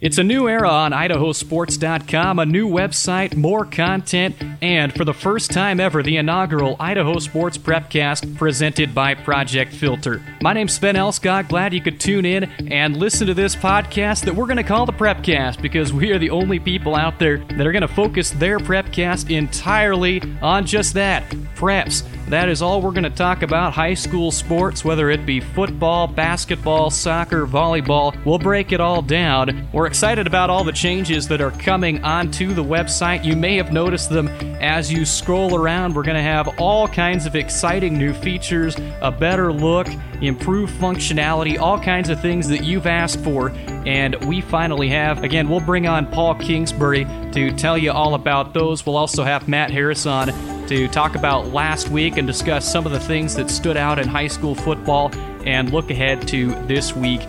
It's a new era on idahosports.com, a new website, more content, and for the first time ever, the inaugural Idaho Sports Prepcast presented by Project Filter. My name's Sven Alskog. Glad you could tune in and listen to this podcast that we're going to call the Prepcast because we are the only people out there that are going to focus their Prepcast entirely on just that preps. That is all we're going to talk about high school sports, whether it be football, basketball, soccer, volleyball. We'll break it all down. We're excited about all the changes that are coming onto the website. You may have noticed them as you scroll around. We're going to have all kinds of exciting new features, a better look, improved functionality, all kinds of things that you've asked for. And we finally have. Again, we'll bring on Paul Kingsbury to tell you all about those. We'll also have Matt Harris on to talk about last week and discuss some of the things that stood out in high school football and look ahead to this week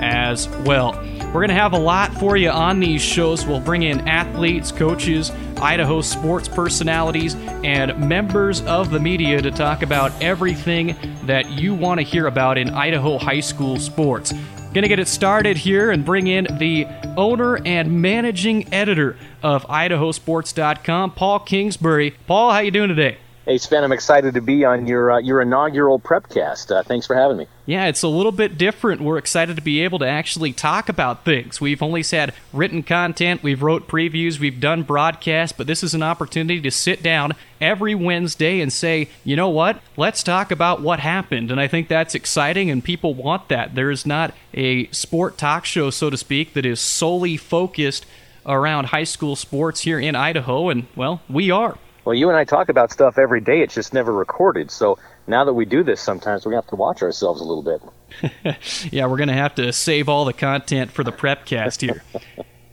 as well. We're going to have a lot for you on these shows. We'll bring in athletes, coaches, Idaho sports personalities, and members of the media to talk about everything that you want to hear about in Idaho high school sports. Going to get it started here and bring in the owner and managing editor of idahosports.com, Paul Kingsbury. Paul, how you doing today? Hey Sven, I'm excited to be on your uh, your inaugural Prepcast. Uh, thanks for having me. Yeah, it's a little bit different. We're excited to be able to actually talk about things. We've only had written content, we've wrote previews, we've done broadcasts, but this is an opportunity to sit down every Wednesday and say, you know what? Let's talk about what happened. And I think that's exciting, and people want that. There is not a sport talk show, so to speak, that is solely focused around high school sports here in Idaho, and well, we are. Well, you and I talk about stuff every day. It's just never recorded. So now that we do this, sometimes we have to watch ourselves a little bit. yeah, we're to have to save all the content for the prep cast here.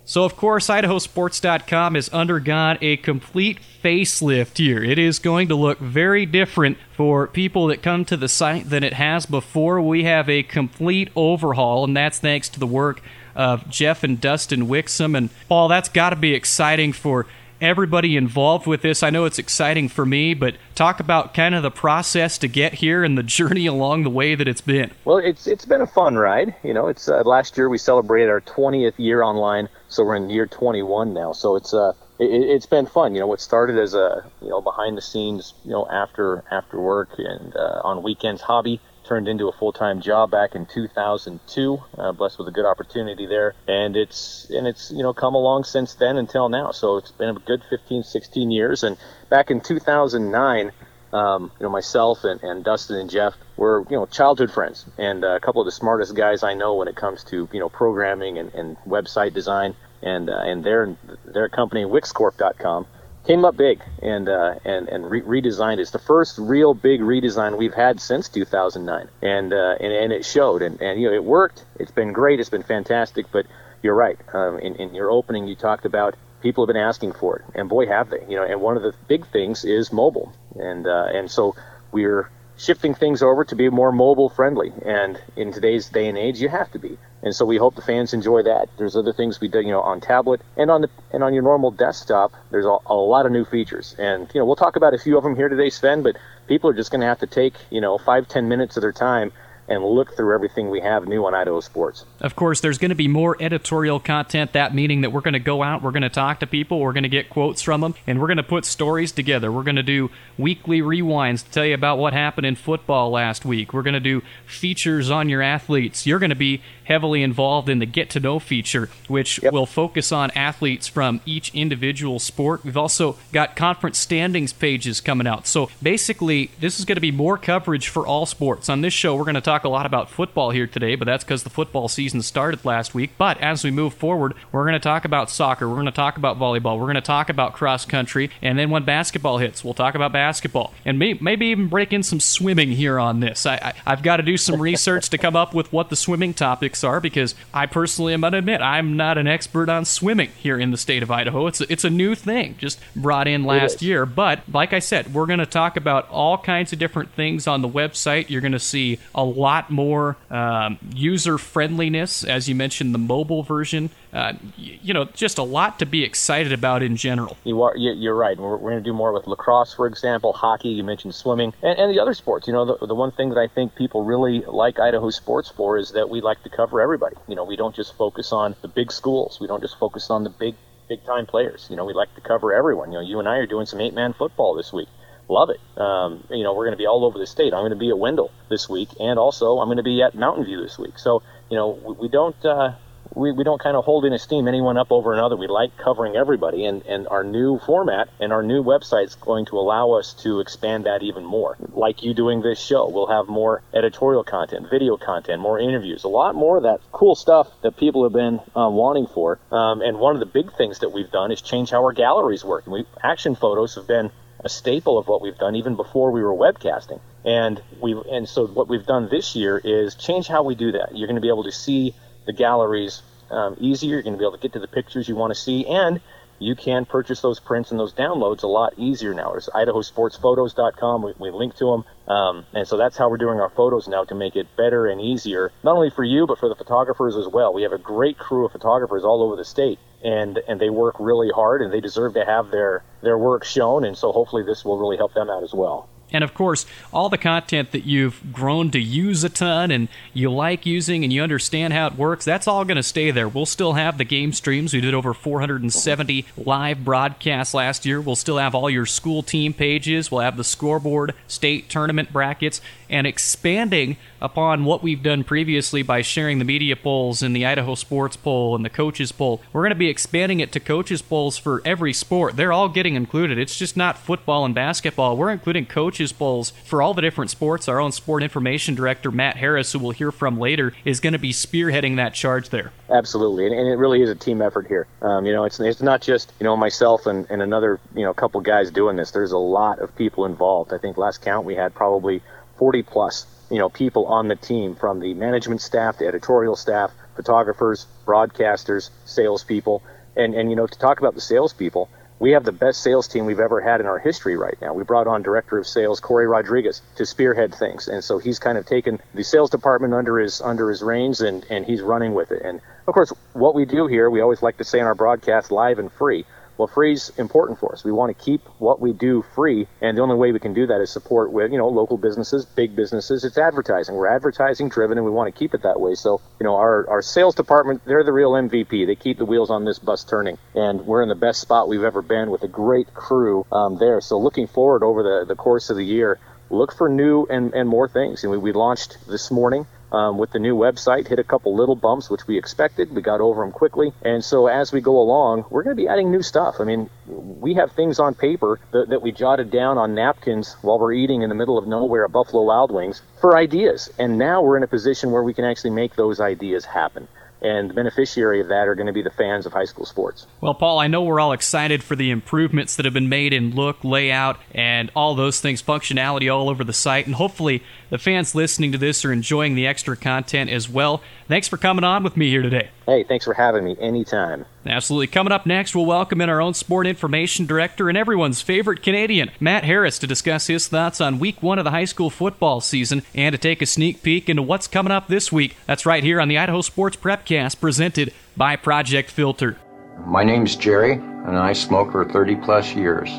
so, of course, IdahoSports.com has undergone a complete facelift here. It is going to look very different for people that come to the site than it has before. We have a complete overhaul, and that's thanks to the work of Jeff and Dustin Wixom. And Paul, that's got to be exciting for everybody involved with this. I know it's exciting for me, but talk about kind of the process to get here and the journey along the way that it's been. Well, it's it's been a fun ride. You know, it's uh, last year we celebrated our 20th year online, so we're in year 21 now. So it's uh it, has been fun. You know, what started as a you know behind the scenes, you know, after after work and uh, on weekends hobby turned into a full-time job back in 2002. Uh, blessed with a good opportunity there, and it's and it's you know come along since then until now. So it's been a good 15, 16 years. And back in 2009, um, you know myself and, and Dustin and Jeff were you know childhood friends and uh, a couple of the smartest guys I know when it comes to you know programming and, and website design. And uh, and their their company Wixcorp.com came up big and uh, and and re- redesigned. It's the first real big redesign we've had since 2009, and uh, and and it showed. And and you know it worked. It's been great. It's been fantastic. But you're right. Um, in in your opening, you talked about people have been asking for it, and boy have they. You know, and one of the big things is mobile, and uh, and so we're shifting things over to be more mobile friendly. And in today's day and age, you have to be. And so we hope the fans enjoy that. There's other things we do, you know, on tablet and on the and on your normal desktop. There's a, a lot of new features, and you know, we'll talk about a few of them here today, Sven. But people are just going to have to take you know five ten minutes of their time and look through everything we have new on Idaho Sports. Of course, there's going to be more editorial content, that meaning that we're going to go out, we're going to talk to people, we're going to get quotes from them, and we're going to put stories together. We're going to do weekly rewinds to tell you about what happened in football last week. We're going to do features on your athletes. You're going to be heavily involved in the Get to Know feature, which yep. will focus on athletes from each individual sport. We've also got conference standings pages coming out. So basically, this is going to be more coverage for all sports. On this show, we're going to talk a lot about football here today, but that's because the football season started last week. But as we move forward, we're going to talk about soccer, we're going to talk about volleyball, we're going to talk about cross country, and then when basketball hits, we'll talk about basketball, and may, maybe even break in some swimming here on this. I, I, have got to do some research to come up with what the swimming topics are because I personally am going to admit I'm not an expert on swimming here in the state of Idaho. It's a, it's a new thing, just brought in last year. But like I said, we're going to talk about all kinds of different things on the website. You're going to see a lot more um, user friendliness, as you mentioned, the mobile version. Uh, you know, just a lot to be excited about in general. You are, you're right. We're, we're going to do more with lacrosse, for example, hockey. You mentioned swimming, and, and the other sports. You know, the, the one thing that I think people really like Idaho sports for is that we like to cover cover everybody. You know, we don't just focus on the big schools. We don't just focus on the big big time players. You know, we like to cover everyone. You know, you and I are doing some eight man football this week. Love it. Um, you know, we're going to be all over the state. I'm going to be at Wendell this week, and also I'm going to be at Mountain View this week. So, you know, we, we don't uh, we, we don't kind of hold in esteem anyone up over another. We like covering everybody, and, and our new format and our new website is going to allow us to expand that even more. Like you doing this show, we'll have more editorial content, video content, more interviews, a lot more of that cool stuff that people have been uh, wanting for. Um, and one of the big things that we've done is change how our galleries work. We action photos have been a staple of what we've done even before we were webcasting. And we and so what we've done this year is change how we do that. You're going to be able to see the galleries um, easier. You're going to be able to get to the pictures you want to see, and you can purchase those prints and those downloads a lot easier now. There's IdahoSportsPhotos.com. We, we link to them, um, and so that's how we're doing our photos now to make it better and easier, not only for you but for the photographers as well. We have a great crew of photographers all over the state, and and they work really hard, and they deserve to have their their work shown. And so hopefully this will really help them out as well. And of course, all the content that you've grown to use a ton and you like using and you understand how it works, that's all going to stay there. We'll still have the game streams. We did over 470 live broadcasts last year. We'll still have all your school team pages. We'll have the scoreboard, state tournament brackets, and expanding upon what we've done previously by sharing the media polls and the Idaho Sports Poll and the coaches poll. We're going to be expanding it to coaches polls for every sport. They're all getting included. It's just not football and basketball. We're including coaches polls for all the different sports. Our own sport information director, Matt Harris, who we'll hear from later, is going to be spearheading that charge there. Absolutely, and, and it really is a team effort here. Um, you know, it's it's not just you know myself and, and another you know couple guys doing this. There's a lot of people involved. I think last count we had probably 40 plus, you know, people on the team from the management staff, to editorial staff, photographers, broadcasters, salespeople, and and you know to talk about the salespeople, we have the best sales team we've ever had in our history right now. We brought on director of sales Corey Rodriguez to spearhead things, and so he's kind of taken the sales department under his under his reins, and and he's running with it. And of course, what we do here, we always like to say in our broadcast, live and free. Well, free is important for us. We want to keep what we do free, and the only way we can do that is support with you know local businesses, big businesses. It's advertising. We're advertising driven, and we want to keep it that way. So you know our our sales department, they're the real MVP. They keep the wheels on this bus turning, and we're in the best spot we've ever been with a great crew um, there. So looking forward over the the course of the year, look for new and, and more things. And we, we launched this morning um, with the new website, hit a couple little bumps, which we expected. We got over them quickly. And so as we go along, we're going to be adding new stuff. I mean, we have things on paper that, that we jotted down on napkins while we're eating in the middle of nowhere at Buffalo Wild Wings for ideas. And now we're in a position where we can actually make those ideas happen and the beneficiary of that are going to be the fans of high school sports. Well, Paul, I know we're all excited for the improvements that have been made in look, layout, and all those things, functionality all over the site, and hopefully the fans listening to this are enjoying the extra content as well. Thanks for coming on with me here today. Hey, thanks for having me anytime. Absolutely. Coming up next, we'll welcome in our own sport information director and everyone's favorite Canadian, Matt Harris, to discuss his thoughts on week one of the high school football season and to take a sneak peek into what's coming up this week. That's right here on the Idaho Sports Prepcast presented by Project Filter. My name's Jerry, and I smoke for 30 plus years.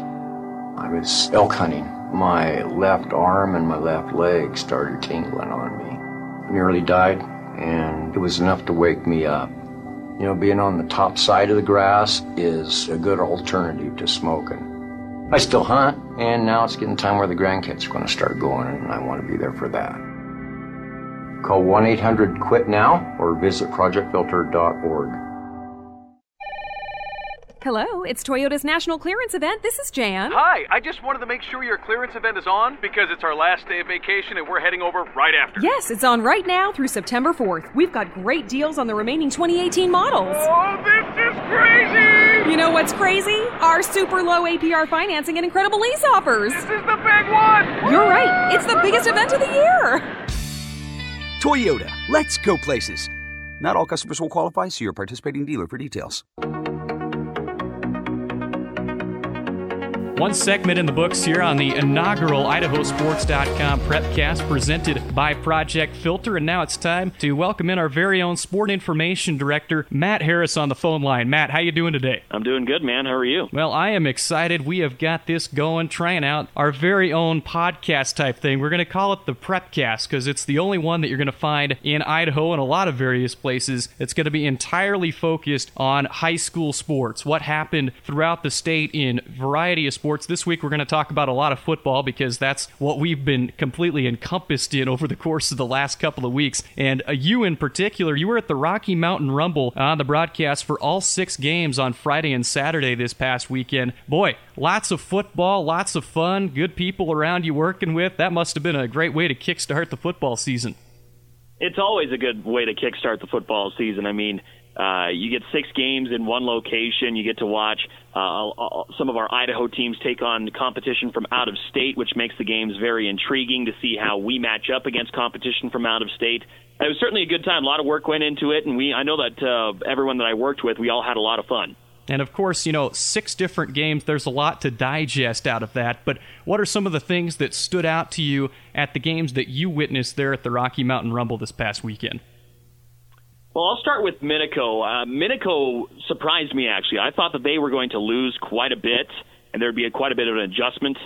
I was elk hunting. My left arm and my left leg started tingling on me. Nearly died, and it was enough to wake me up. You know, being on the top side of the grass is a good alternative to smoking. I still hunt, and now it's getting time where the grandkids are going to start going, and I want to be there for that. Call 1 800 QUIT NOW or visit projectfilter.org. Hello, it's Toyota's national clearance event. This is Jan. Hi, I just wanted to make sure your clearance event is on because it's our last day of vacation and we're heading over right after. Yes, it's on right now through September 4th. We've got great deals on the remaining 2018 models. Oh, this is crazy! You know what's crazy? Our super low APR financing and incredible lease offers. This is the big one! You're right. It's the biggest event of the year. Toyota, let's go places. Not all customers will qualify. See your participating dealer for details. One segment in the books here on the inaugural IdahoSports.com Prepcast presented by Project Filter. And now it's time to welcome in our very own Sport Information Director, Matt Harris, on the phone line. Matt, how you doing today? I'm doing good, man. How are you? Well, I am excited. We have got this going, trying out our very own podcast type thing. We're going to call it the Prepcast because it's the only one that you're going to find in Idaho and a lot of various places. It's going to be entirely focused on high school sports, what happened throughout the state in variety of sports. This week we're going to talk about a lot of football because that's what we've been completely encompassed in over the course of the last couple of weeks. And uh, you in particular, you were at the Rocky Mountain Rumble on the broadcast for all six games on Friday and Saturday this past weekend. Boy, lots of football, lots of fun, good people around you working with. That must have been a great way to kickstart the football season. It's always a good way to kickstart the football season. I mean, uh, you get six games in one location. You get to watch uh, some of our Idaho teams take on competition from out of state, which makes the games very intriguing to see how we match up against competition from out of state. It was certainly a good time. A lot of work went into it, and we I know that uh, everyone that I worked with, we all had a lot of fun. And of course, you know, six different games, there's a lot to digest out of that. But what are some of the things that stood out to you at the games that you witnessed there at the Rocky Mountain Rumble this past weekend? Well, I'll start with Minico. Uh, Minico surprised me, actually. I thought that they were going to lose quite a bit, and there'd be a, quite a bit of an adjustment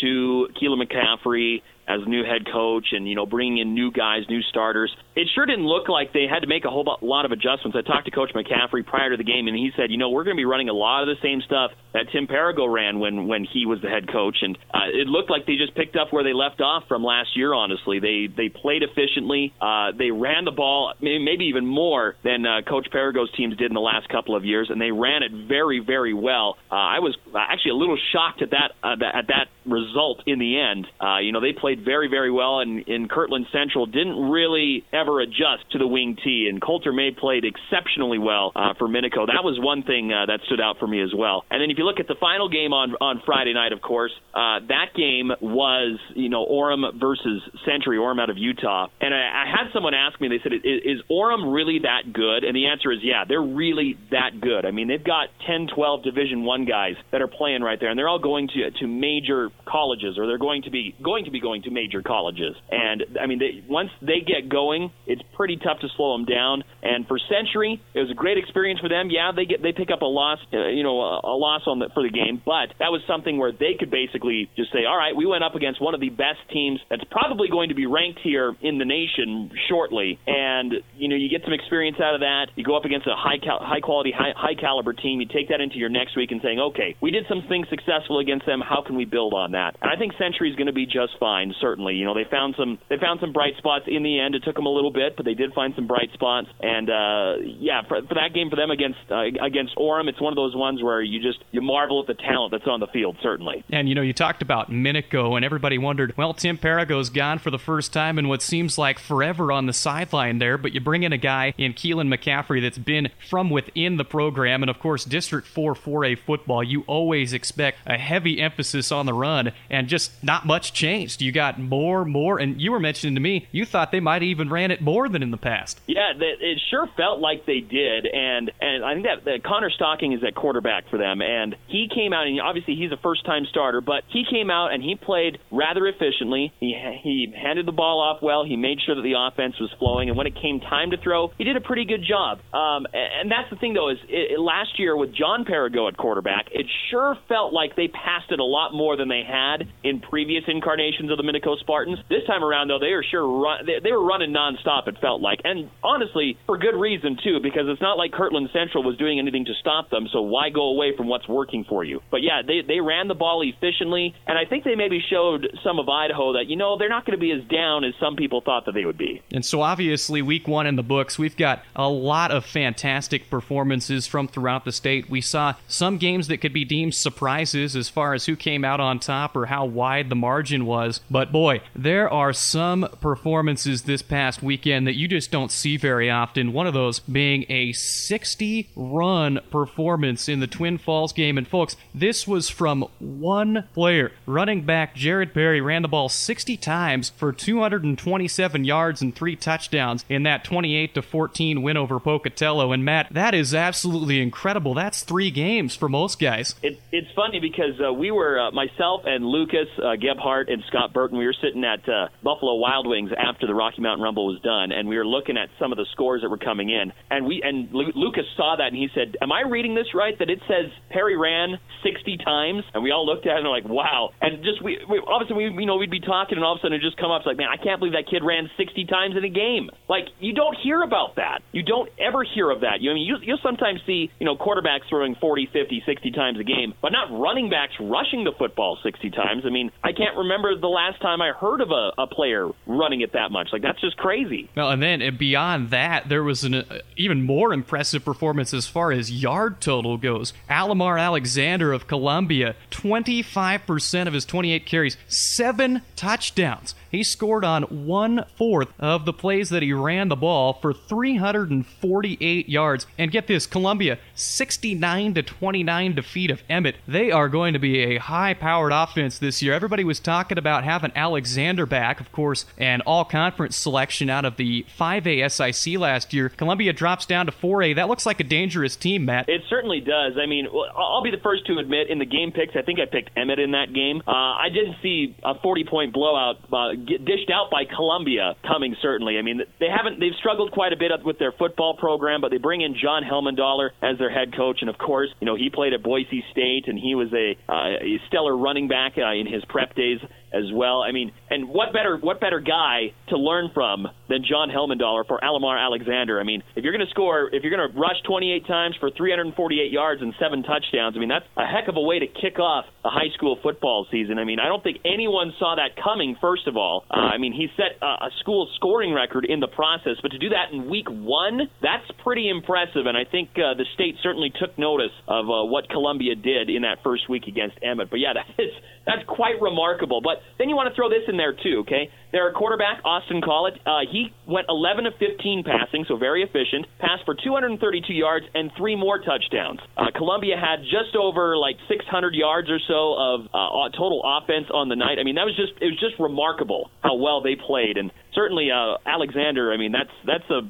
to Keelan McCaffrey as new head coach and, you know, bringing in new guys, new starters. It sure didn't look like they had to make a whole lot of adjustments. I talked to Coach McCaffrey prior to the game, and he said, you know, we're going to be running a lot of the same stuff that Tim Perigo ran when, when he was the head coach. And uh, it looked like they just picked up where they left off from last year, honestly. They, they played efficiently. Uh, they ran the ball, maybe even more than uh, Coach Perigo's teams did in the last couple of years, and they ran it very, very well. Uh, I was actually a little shocked at that, uh, at that result in the end. Uh, you know, they played very, very well, and in Kirtland Central didn't really ever adjust to the wing-T, And Coulter May played exceptionally well uh, for Minico. That was one thing uh, that stood out for me as well. And then if you look at the final game on on Friday night, of course, uh, that game was you know Orem versus Century, Orem out of Utah. And I, I had someone ask me, they said, is, Orem really that good? And the answer is yeah, they're really that good. I mean, they've got 10, 12 Division One guys that are playing right there, and they're all going to to major colleges, or they're going to be going to be going to major colleges. And I mean, they, once they get going, it's pretty tough to slow them down. And for Century, it was a great experience for them. Yeah, they get they pick up a loss, uh, you know, a, a loss on the, for the game, but that was something where they could basically just say, all right, we went up against one of the best teams that's probably going to be ranked here in the nation shortly, and you know, you get some experience out of that. You go up against a high cal- high quality, high high caliber team. You take that into your next week and saying, okay, we did some things successful against them. How can we build on that? And I think Century is going to be just fine. Certainly, you know, they found some they found some bright spots in the end. It took them a little bit, but they did find some bright spots. And uh, yeah, for, for that game for them against uh, against Orem, it's one of those ones where you just you marvel at the talent that's on the field. Certainly. And you know, you talked about Minico, and everybody wondered, well, Tim Perigo's gone for the first time in what seems like forever on the sideline there. But you bring in a guy in Keelan McCaffrey that's been from within the program, and of course, District Four 4A football. You always expect a heavy emphasis on the run, and just not much changed. You got more, more, and you were mentioning to me you thought they might even ran it more than in the past. Yeah, it sure felt like they did, and and I think that, that Connor Stocking is that quarterback for them, and he came out and obviously he's a first time starter, but he came out and he played rather efficiently. He he handed the ball off well. He made sure that the offense was flowing, and when it came time to throw, he did a pretty good job. Um, and that's the thing though is it, last year with John Perigo at quarterback, it sure felt like they passed it a lot more than they had in previous incarnations of the Minico Spartans. This time around though, they were sure run, they, they were running nonstop. It felt like, and honestly, for good reason too, because it's not like Kirtland Central was doing anything to stop them. So why go away from what's working for you? But yeah, they they ran the ball efficiently, and I think they maybe showed some of Idaho that you know they're not going to be as down as some people thought that they would be. And so obviously, week one in the books, we've got a lot of fantastic performances from throughout the state. We saw some games that could be deemed surprises as far as who came out on top or how wide the margin was, but But boy, there are some performances this past weekend that you just don't see very often. One of those being a 60 run performance in the Twin Falls game. And folks, this was from one player. Running back Jared Perry ran the ball 60 times for 227 yards and three touchdowns in that 28 to 14 win over Pocatello. And Matt, that is absolutely incredible. That's three games for most guys. It, it's funny because uh, we were uh, myself and Lucas uh, Gebhart and Scott Burton. We were sitting at uh, Buffalo Wild Wings after the Rocky Mountain Rumble was done, and we were looking at some of the scores that were coming in. And we and Lu- Lucas saw that, and he said, "Am I reading this right? That it says Perry ran 60 times?" And we all looked at it and were like, "Wow!" And just we, we obviously we you know we'd be talking, and all of a sudden it just come up. It's like, man, I can't believe that kid ran 60 times in a game. Like you don't hear about that. You don't ever hear of that. You I mean you you'll sometimes see you know quarterbacks throwing 40, 50, 60 times a game, but not running backs rushing the football 60 times. I mean, I can't remember the last time I heard of a, a player running it that much. Like that's just crazy. Well, and then beyond that, there was an uh, even more impressive performance as far as yard total goes. Alamar Alexander of Columbia, 25% of his 28 carries, seven touchdowns. He scored on one fourth of the plays that he ran the ball for 348 yards. And get this, Columbia 69 to 29 defeat of Emmett. They are going to be a high-powered offense this year. Everybody was talking about having Alexander back, of course, an all-conference selection out of the 5A SIC last year. Columbia drops down to 4A. That looks like a dangerous team, Matt. It certainly does. I mean, I'll be the first to admit in the game picks, I think I picked Emmett in that game. Uh, I didn't see a 40-point blowout. Uh, dished out by Columbia coming certainly. I mean, they haven't they've struggled quite a bit with their football program, but they bring in John Helmendaller as their head coach, and of course, you know he played at Boise State, and he was a, uh, a stellar running back uh, in his prep days as well. I mean, and what better what better guy to learn from than John Helmendaller for Alamar Alexander? I mean, if you're going to score, if you're going to rush 28 times for 348 yards and seven touchdowns, I mean that's a heck of a way to kick off a high school football season. I mean, I don't think anyone saw that coming. First of all, uh, I mean, he set a, a school scoring record in the process, but to do that in week one, that's pretty impressive. And I think uh, the state certainly took notice of uh, what Columbia did in that first week against Emmett. But yeah, that is that's quite remarkable. But then you want to throw this in there too, okay? Their quarterback, Austin Collett, uh, he went 11 of 15 passing, so very efficient. Passed for 232 yards and three more touchdowns. Uh, Columbia had just over like 600 yards or so of uh, total offense on the night. I mean, that was just it was just remarkable how well they played, and certainly uh, Alexander. I mean, that's that's a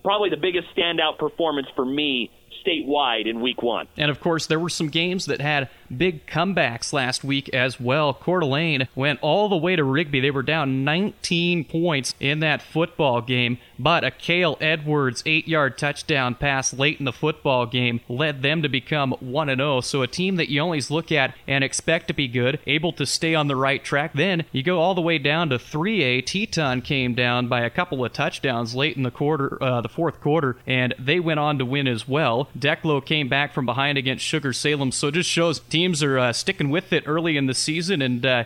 probably the biggest standout performance for me statewide in week one. And of course, there were some games that had big comebacks last week as well. Coeur d'Alene went all the way to Rigby. They were down 19 points in that football game, but a Cale Edwards eight yard touchdown pass late in the football game led them to become 1 0. So a team that you always look at and expect to be good, able to stay on the right track. Then you go all the way down to 3A. Teton came down by a couple of touchdowns late in the quarter, uh, the fourth quarter, and they went on to win as well. Declo came back from behind against Sugar Salem, so it just shows teams are uh, sticking with it early in the season, and uh,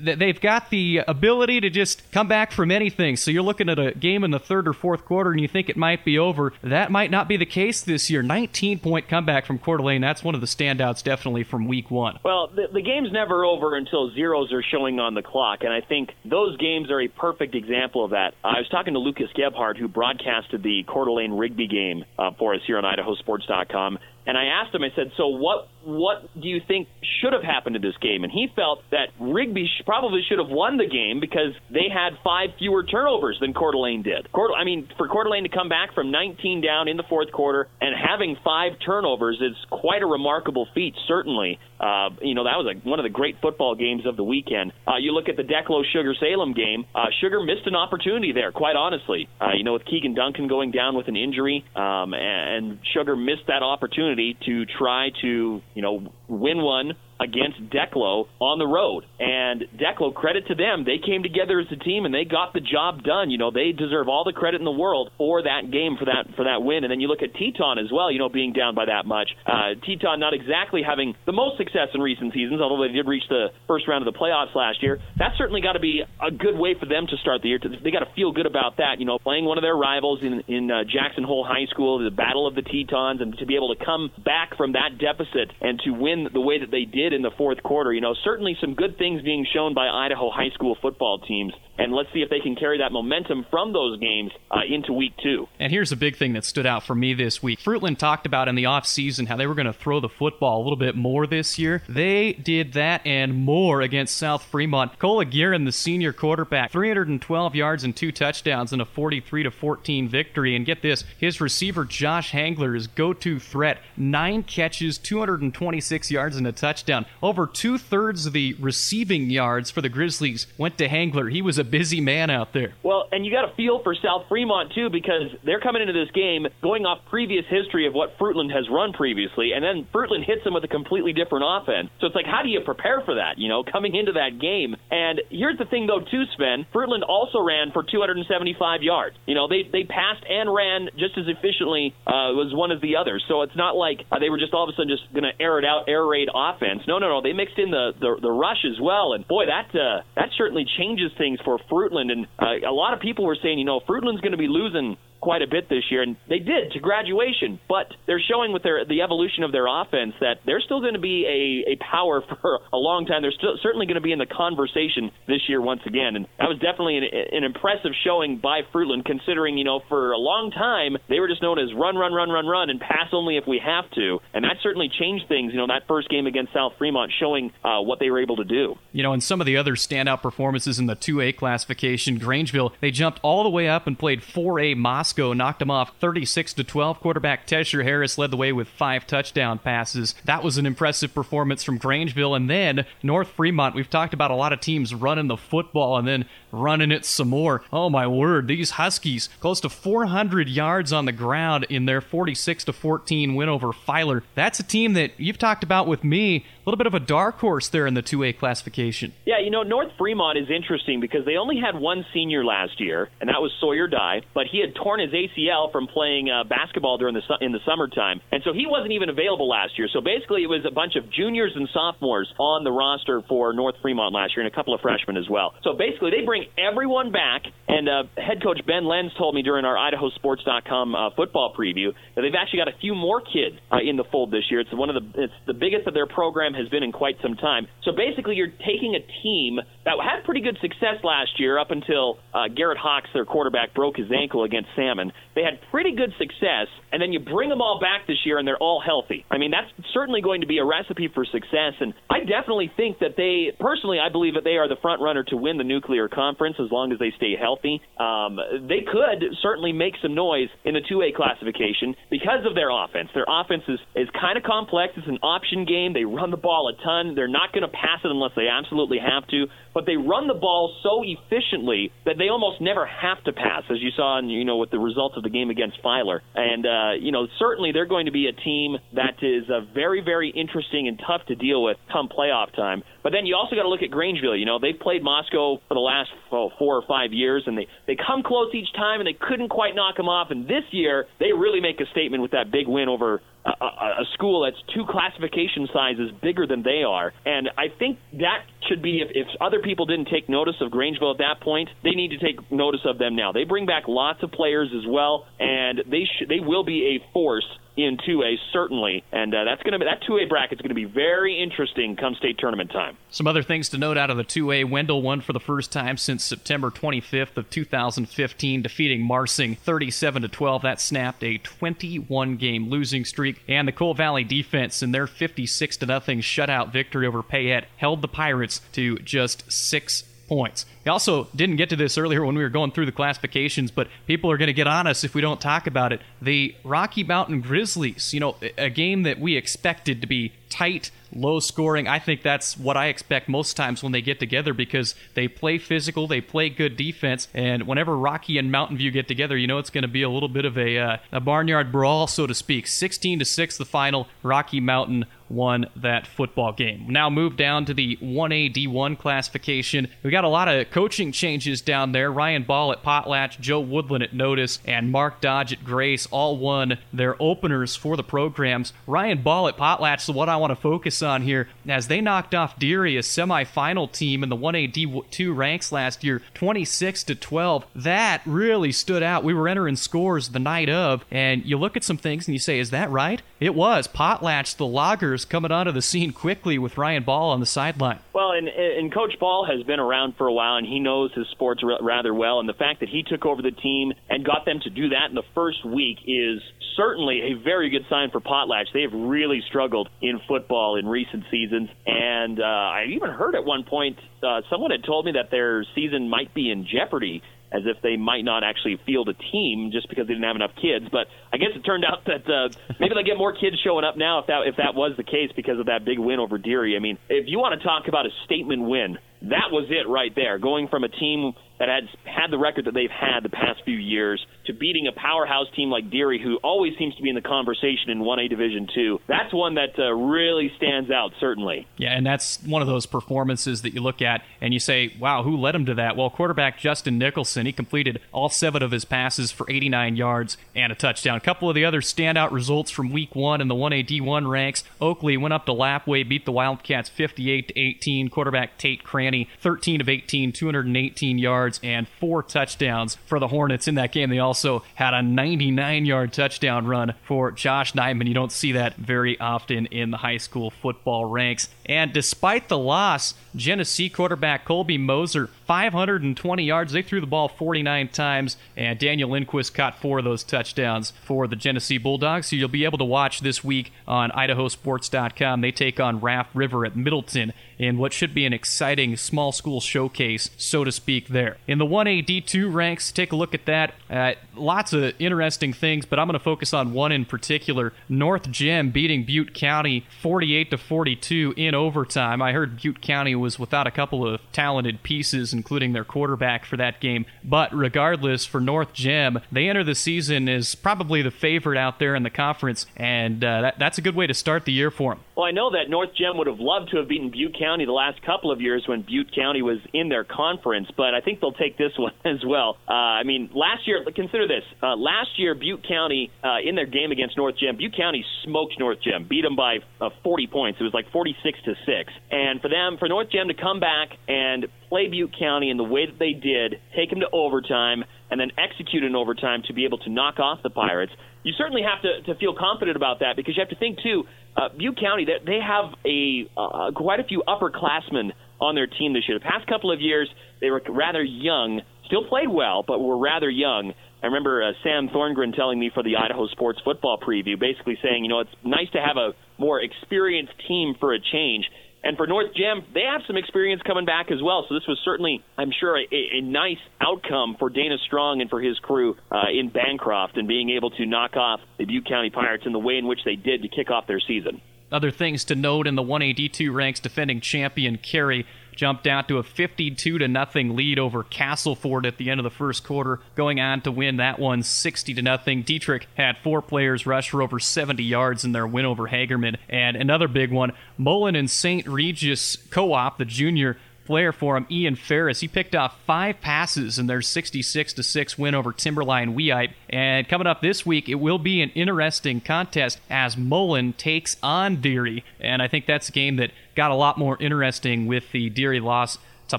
they've got the ability to just come back from anything. So you're looking at a game in the third or fourth quarter, and you think it might be over. That might not be the case this year. 19 point comeback from Coeur d'Alene. That's one of the standouts, definitely from week one. Well, the, the game's never over until zeros are showing on the clock, and I think those games are a perfect example of that. I was talking to Lucas Gebhardt, who broadcasted the Coeur d'Alene Rigby game uh, for us here on IdahoSports com, and I asked him. I said, "So what? What do you think should have happened in this game?" And he felt that Rigby sh- probably should have won the game because they had five fewer turnovers than Coeur d'Alene did. Coeur, I mean, for Coeur d'Alene to come back from 19 down in the fourth quarter and having five turnovers is quite a remarkable feat. Certainly, uh, you know that was a, one of the great football games of the weekend. Uh, you look at the Declo Sugar Salem game. Uh, Sugar missed an opportunity there. Quite honestly, uh, you know, with Keegan Duncan going down with an injury, um, and Sugar missed that opportunity to try to, you know, win one against Declo on the road. And Declo, credit to them, they came together as a team and they got the job done. You know, they deserve all the credit in the world for that game, for that for that win. And then you look at Teton as well. You know, being down by that much. Uh, Teton not exactly having the most success in recent seasons, although they did reach the first round of the playoffs last year. That's certainly got to be a good way for them to start the year. They got to feel good about that. You know, playing one of their rivals in in uh, Jackson Hole High School, the Battle of the Tetons, and to be able to come back from that deficit and to win the way that they did did in the fourth quarter. You know, certainly some good things being shown by Idaho high school football teams and let's see if they can carry that momentum from those games uh, into week two. And here's a big thing that stood out for me this week. Fruitland talked about in the offseason how they were going to throw the football a little bit more this year. They did that and more against South Fremont. Cole Aguirre, the senior quarterback, 312 yards and two touchdowns in a 43 to 14 victory. And get this, his receiver Josh Hangler is go-to threat, nine catches, 226 yards and a touchdown. Over two thirds of the receiving yards for the Grizzlies went to Hangler. He was a busy man out there. Well, and you got to feel for South Fremont too because they're coming into this game going off previous history of what Fruitland has run previously, and then Fruitland hits them with a completely different offense. So it's like, how do you prepare for that? You know, coming into that game. And here's the thing, though, too, Sven. Fruitland also ran for 275 yards. You know, they they passed and ran just as efficiently uh, as one as the others. So it's not like uh, they were just all of a sudden just going to air it out, air raid offense. No, no, no. They mixed in the the, the rush as well, and boy, that uh, that certainly changes things for Fruitland. And uh, a lot of people were saying, you know, Fruitland's going to be losing quite a bit this year, and they did to graduation. But they're showing with their the evolution of their offense that they're still going to be a, a power for a long time. They're still certainly going to be in the conversation this year once again, and that was definitely an, an impressive showing by Fruitland, considering you know for a long time they were just known as run, run, run, run, run, and pass only if we have to, and that certainly changed things. You know that first game against South Fremont showing uh, what they were able to do. You know, and some of the other standout performances in the 2A classification, Grangeville they jumped all the way up and played 4A Moscow Knocked them off 36 to 12. Quarterback Tesher Harris led the way with five touchdown passes. That was an impressive performance from Grangeville. And then North Fremont. We've talked about a lot of teams running the football and then running it some more. Oh my word, these Huskies close to 400 yards on the ground in their 46 to 14 win over Filer. That's a team that you've talked about with me. A little bit of a dark horse there in the 2A classification. Yeah, you know, North Fremont is interesting because they only had one senior last year, and that was Sawyer Dye, but he had torn his ACL from playing uh, basketball during the su- in the summertime, and so he wasn't even available last year. So basically, it was a bunch of juniors and sophomores on the roster for North Fremont last year, and a couple of freshmen as well. So basically, they bring everyone back, and uh, head coach Ben Lenz told me during our IdahoSports.com uh, football preview that they've actually got a few more kids uh, in the fold this year. It's one of the it's the biggest of their program has been in quite some time. So basically, you're taking a team that had pretty good success last year up until uh, Garrett Hawks, their quarterback, broke his ankle against Salmon. They had pretty good success, and then you bring them all back this year, and they're all healthy. I mean, that's certainly going to be a recipe for success, and I definitely think that they, personally, I believe that they are the front runner to win the nuclear conference as long as they stay healthy. Um, they could certainly make some noise in the 2A classification because of their offense. Their offense is, is kind of complex. It's an option game. They run the ball a ton. They're not going to pass it unless they absolutely have to, but they run the ball so efficiently that they almost never have to pass, as you saw, in, you know, with the results of the game against Filer. And uh, you know, certainly they're going to be a team that is uh, very, very interesting and tough to deal with come playoff time. But then you also got to look at Grangeville. You know, they've played Moscow for the last oh, four or five years, and they they come close each time, and they couldn't quite knock them off. And this year, they really make a statement with that big win over a, a, school that's two classification sizes bigger than they are. And I think that should be, if, if other people didn't take notice of Grangeville at that point, they need to take notice of them now. They bring back lots of players as well, and they sh- they will be a force in 2A certainly, and uh, that's going to be that 2A bracket is going to be very interesting come state tournament time. Some other things to note out of the 2A: Wendell won for the first time since September 25th of 2015, defeating Marsing 37 to 12. That snapped a 21 game losing streak, and the Cole Valley defense in their 56 to nothing shutout victory over Payette held the Pirates to just six points. We also didn't get to this earlier when we were going through the classifications, but people are going to get on us if we don't talk about it. The Rocky Mountain Grizzlies, you know, a game that we expected to be tight, low scoring. I think that's what I expect most times when they get together because they play physical, they play good defense, and whenever Rocky and Mountain View get together, you know it's going to be a little bit of a uh, a barnyard brawl, so to speak. 16 to six, the final. Rocky Mountain won that football game. Now move down to the 1A D1 classification. We got a lot of coaching changes down there. Ryan Ball at Potlatch, Joe Woodland at Notus, and Mark Dodge at Grace all won their openers for the programs. Ryan Ball at Potlatch, so what I want to focus on here as they knocked off Deary, a semifinal team in the 1A D2 ranks last year, 26 to 12. That really stood out. We were entering scores the night of, and you look at some things and you say, is that right? It was. Potlatch, the loggers, coming onto the scene quickly with Ryan Ball on the sideline. Well, and, and Coach Ball has been around for a while, and he knows his sports rather well. And the fact that he took over the team and got them to do that in the first week is certainly a very good sign for Potlatch. They have really struggled in football in recent seasons, and uh, I even heard at one point uh, someone had told me that their season might be in jeopardy as if they might not actually field a team just because they didn't have enough kids. But I guess it turned out that uh, maybe they get more kids showing up now if that if that was the case because of that big win over Deary. I mean, if you want to talk about a statement win, that was it right there. Going from a team that had had the record that they've had the past few years to beating a powerhouse team like Deary, who always seems to be in the conversation in 1A Division Two. That's one that uh, really stands out, certainly. Yeah, and that's one of those performances that you look at and you say, "Wow, who led him to that?" Well, quarterback Justin Nicholson, he completed all seven of his passes for 89 yards and a touchdown. A couple of the other standout results from Week One in the 1A D1 ranks: Oakley went up to Lapwai, beat the Wildcats 58 to 18. Quarterback Tate Cranny, 13 of 18, 218 yards yards and four touchdowns for the Hornets in that game. They also had a 99 yard touchdown run for Josh Nyman. You don't see that very often in the high school football ranks. And despite the loss, Genesee quarterback Colby Moser, 520 yards. They threw the ball 49 times, and Daniel Lindquist caught four of those touchdowns for the Genesee Bulldogs. So you'll be able to watch this week on IdahoSports.com. They take on Raft River at Middleton in what should be an exciting small school showcase, so to speak, there. In the 1A D2 ranks, take a look at that. Uh, lots of interesting things, but I'm going to focus on one in particular. North Gem beating Butte County 48 to 42 in overtime. I heard Butte County was without a couple of talented pieces, including their quarterback for that game. But regardless, for North Gem, they enter the season as probably the favorite out there in the conference, and uh, that, that's a good way to start the year for them. Well, I know that North Gem would have loved to have beaten Butte County the last couple of years when Butte County was in their conference, but I think they'll take this one as well. Uh, I mean, last year, consider this: uh, last year, Butte County uh, in their game against North Gem, Butte County smoked North Gem, beat them by uh, 40 points. It was like 46 to six. And for them, for North Gem to come back and play Butte County in the way that they did, take them to overtime, and then execute in overtime to be able to knock off the Pirates. You certainly have to, to feel confident about that because you have to think too. Uh, Butte County, they, they have a uh, quite a few upperclassmen on their team this year. The past couple of years, they were rather young, still played well, but were rather young. I remember uh, Sam Thorngren telling me for the Idaho Sports Football preview, basically saying, you know, it's nice to have a more experienced team for a change. And for North Gem, they have some experience coming back as well. So this was certainly, I'm sure, a, a nice outcome for Dana Strong and for his crew uh, in Bancroft and being able to knock off the Butte County Pirates in the way in which they did to kick off their season. Other things to note in the 1AD2 ranks defending champion Carey jumped out to a 52 to nothing lead over Castleford at the end of the first quarter, going on to win that one 60 to nothing. Dietrich had four players rush for over 70 yards in their win over Hagerman, and another big one, Mullan and St. Regis Co-op, the junior player for him, Ian Ferris. He picked off five passes in their 66 to 6 win over Timberline Weippe. And coming up this week, it will be an interesting contest as Mullan takes on Deary. And I think that's a game that got a lot more interesting with the Deary loss to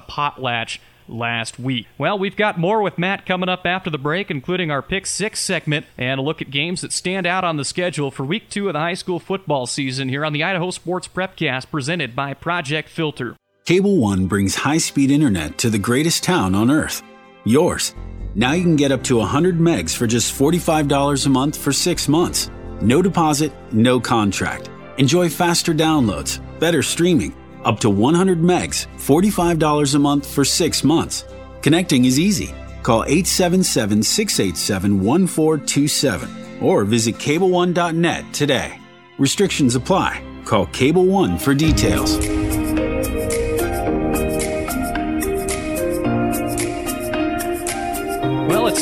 Potlatch last week. Well, we've got more with Matt coming up after the break, including our Pick 6 segment and a look at games that stand out on the schedule for week two of the high school football season here on the Idaho Sports Prepcast presented by Project Filter. Cable One brings high speed internet to the greatest town on earth, yours. Now you can get up to 100 megs for just $45 a month for six months. No deposit, no contract. Enjoy faster downloads, better streaming, up to 100 megs, $45 a month for six months. Connecting is easy. Call 877 687 1427 or visit cable1.net today. Restrictions apply. Call Cable One for details.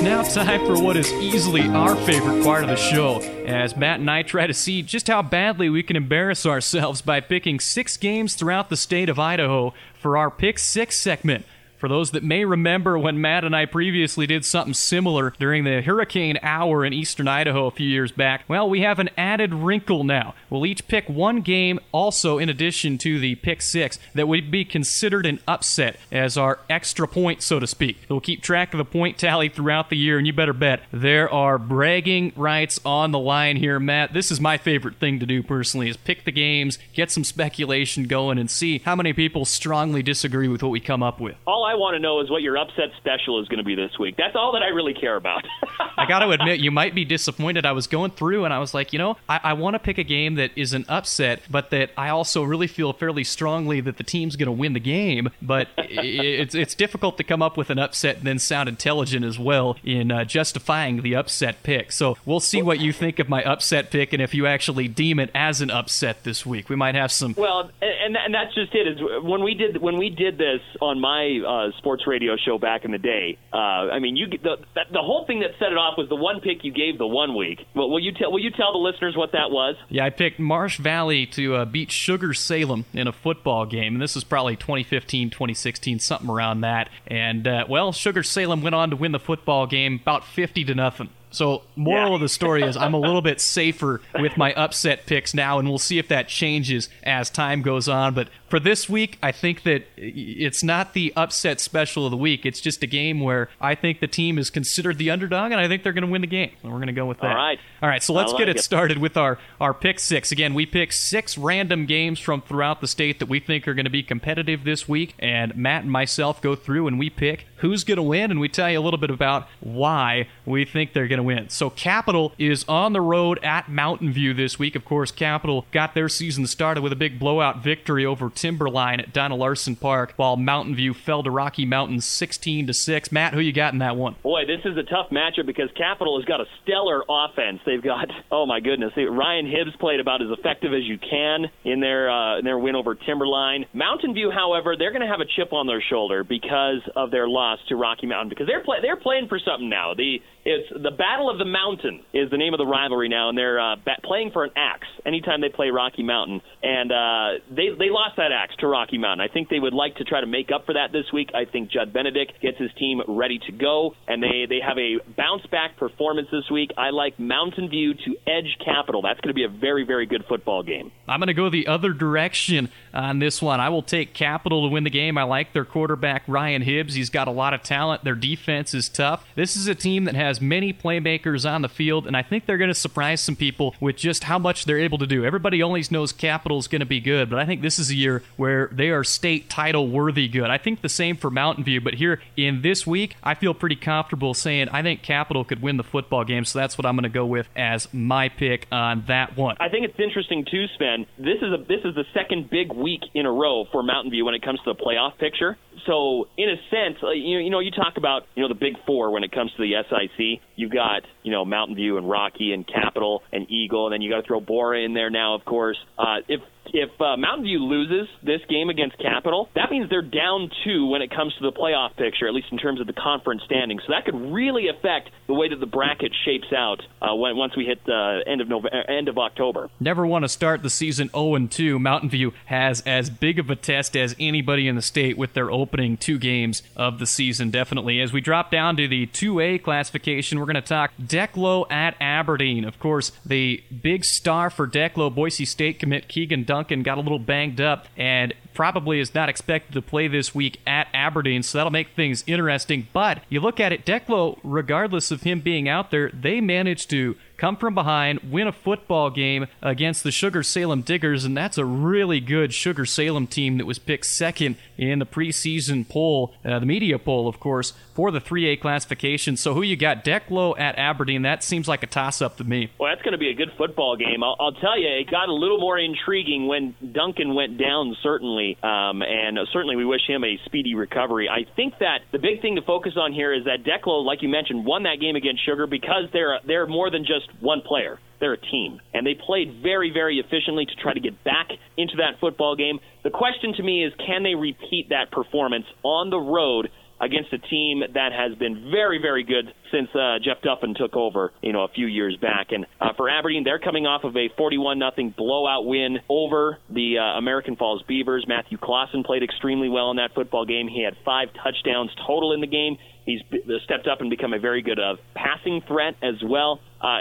Now time for what is easily our favorite part of the show, as Matt and I try to see just how badly we can embarrass ourselves by picking six games throughout the state of Idaho for our Pick Six segment. For those that may remember when Matt and I previously did something similar during the Hurricane Hour in eastern Idaho a few years back, well, we have an added wrinkle now. We'll each pick one game, also in addition to the pick six, that would be considered an upset as our extra point, so to speak. We'll keep track of the point tally throughout the year, and you better bet there are bragging rights on the line here, Matt. This is my favorite thing to do personally: is pick the games, get some speculation going, and see how many people strongly disagree with what we come up with. All I want to know is what your upset special is going to be this week. That's all that I really care about. I got to admit, you might be disappointed. I was going through and I was like, you know, I, I want to pick a game that is an upset, but that I also really feel fairly strongly that the team's going to win the game. But it's it's difficult to come up with an upset and then sound intelligent as well in uh, justifying the upset pick. So we'll see what you think of my upset pick and if you actually deem it as an upset this week. We might have some. Well, and and that's just it. Is when we did when we did this on my uh, sports radio show back in the day. Uh, I mean, you the the whole thing that set it off was the one pick you gave the one week. Well, will you tell will you tell the listeners what that was? Yeah, I picked Marsh Valley to uh, beat Sugar Salem in a football game, and this was probably 2015, 2016, something around that. And uh, well, Sugar Salem went on to win the football game about 50 to nothing. So, moral yeah. of the story is I'm a little bit safer with my upset picks now, and we'll see if that changes as time goes on. But for this week, I think that it's not the upset special of the week. It's just a game where I think the team is considered the underdog, and I think they're going to win the game. And we're going to go with that. All right. All right. So let's like get it, it started with our our pick six. Again, we pick six random games from throughout the state that we think are going to be competitive this week, and Matt and myself go through and we pick who's going to win, and we tell you a little bit about why we think they're going to win. So Capital is on the road at Mountain View this week. Of course, Capital got their season started with a big blowout victory over Timberline at Dona Larsen Park, while Mountain View fell to Rocky Mountain 16 to 6. Matt, who you got in that one? Boy, this is a tough matchup because Capital has got a stellar offense. They've got oh my goodness, Ryan Hibbs played about as effective as you can in their uh, in their win over Timberline. Mountain View, however, they're going to have a chip on their shoulder because of their loss to Rocky Mountain because they're play, they're playing for something now. The it's the Battle of the Mountain is the name of the rivalry now, and they're uh, bat- playing for an axe anytime they play Rocky Mountain. And uh, they they lost that axe to Rocky Mountain. I think they would like to try to make up for that this week. I think Judd Benedict gets his team ready to go, and they they have a bounce back performance this week. I like Mountain View to edge Capital. That's going to be a very very good football game. I'm going to go the other direction on this one. I will take Capital to win the game. I like their quarterback Ryan Hibbs. He's got a lot of talent. Their defense is tough. This is a team that has has many playmakers on the field, and I think they're going to surprise some people with just how much they're able to do. Everybody always knows Capital's going to be good, but I think this is a year where they are state title worthy good. I think the same for Mountain View, but here in this week, I feel pretty comfortable saying I think Capital could win the football game, so that's what I'm going to go with as my pick on that one. I think it's interesting too, Sven. This is a this is the second big week in a row for Mountain View when it comes to the playoff picture. So in a sense, uh, you know, you know, you talk about you know the big four when it comes to the SIC. You've got, you know, Mountain View and Rocky and Capital and Eagle, and then you got to throw Borah in there now, of course. Uh, if if uh, Mountain View loses this game against Capital, that means they're down two when it comes to the playoff picture, at least in terms of the conference standings. So that could really affect the way that the bracket shapes out uh, when, once we hit the end of November, uh, end of October. Never want to start the season 0 and 2. Mountain View has as big of a test as anybody in the state with their opening two games of the season. Definitely. As we drop down to the 2A classification, we're going to talk Declo at Aberdeen. Of course, the big star for Declo, Boise State commit Keegan Duncan got a little banged up and probably is not expected to play this week at Aberdeen, so that'll make things interesting. But you look at it, Declo, regardless of him being out there, they managed to come from behind, win a football game against the Sugar Salem Diggers, and that's a really good Sugar Salem team that was picked second in the preseason poll, uh, the media poll, of course, for the 3A classification. So who you got? Declo at Aberdeen. That seems like a toss-up to me. Well, that's going to be a good football game. I'll, I'll, tell you, it got a little more intriguing when Duncan went down, certainly, um, and certainly we wish him a speedy recovery. I think that the big thing to focus on here is that Declo, like you mentioned, won that game against Sugar because they're they're more than just one player. They're a team. And they played very, very efficiently to try to get back into that football game. The question to me is can they repeat that performance on the road against a team that has been very, very good since uh, Jeff Duffin took over, you know, a few years back. And uh, for Aberdeen, they're coming off of a 41 nothing blowout win over the uh, American Falls Beavers. Matthew Clausen played extremely well in that football game. He had five touchdowns total in the game. He's stepped up and become a very good uh, passing threat as well. Uh,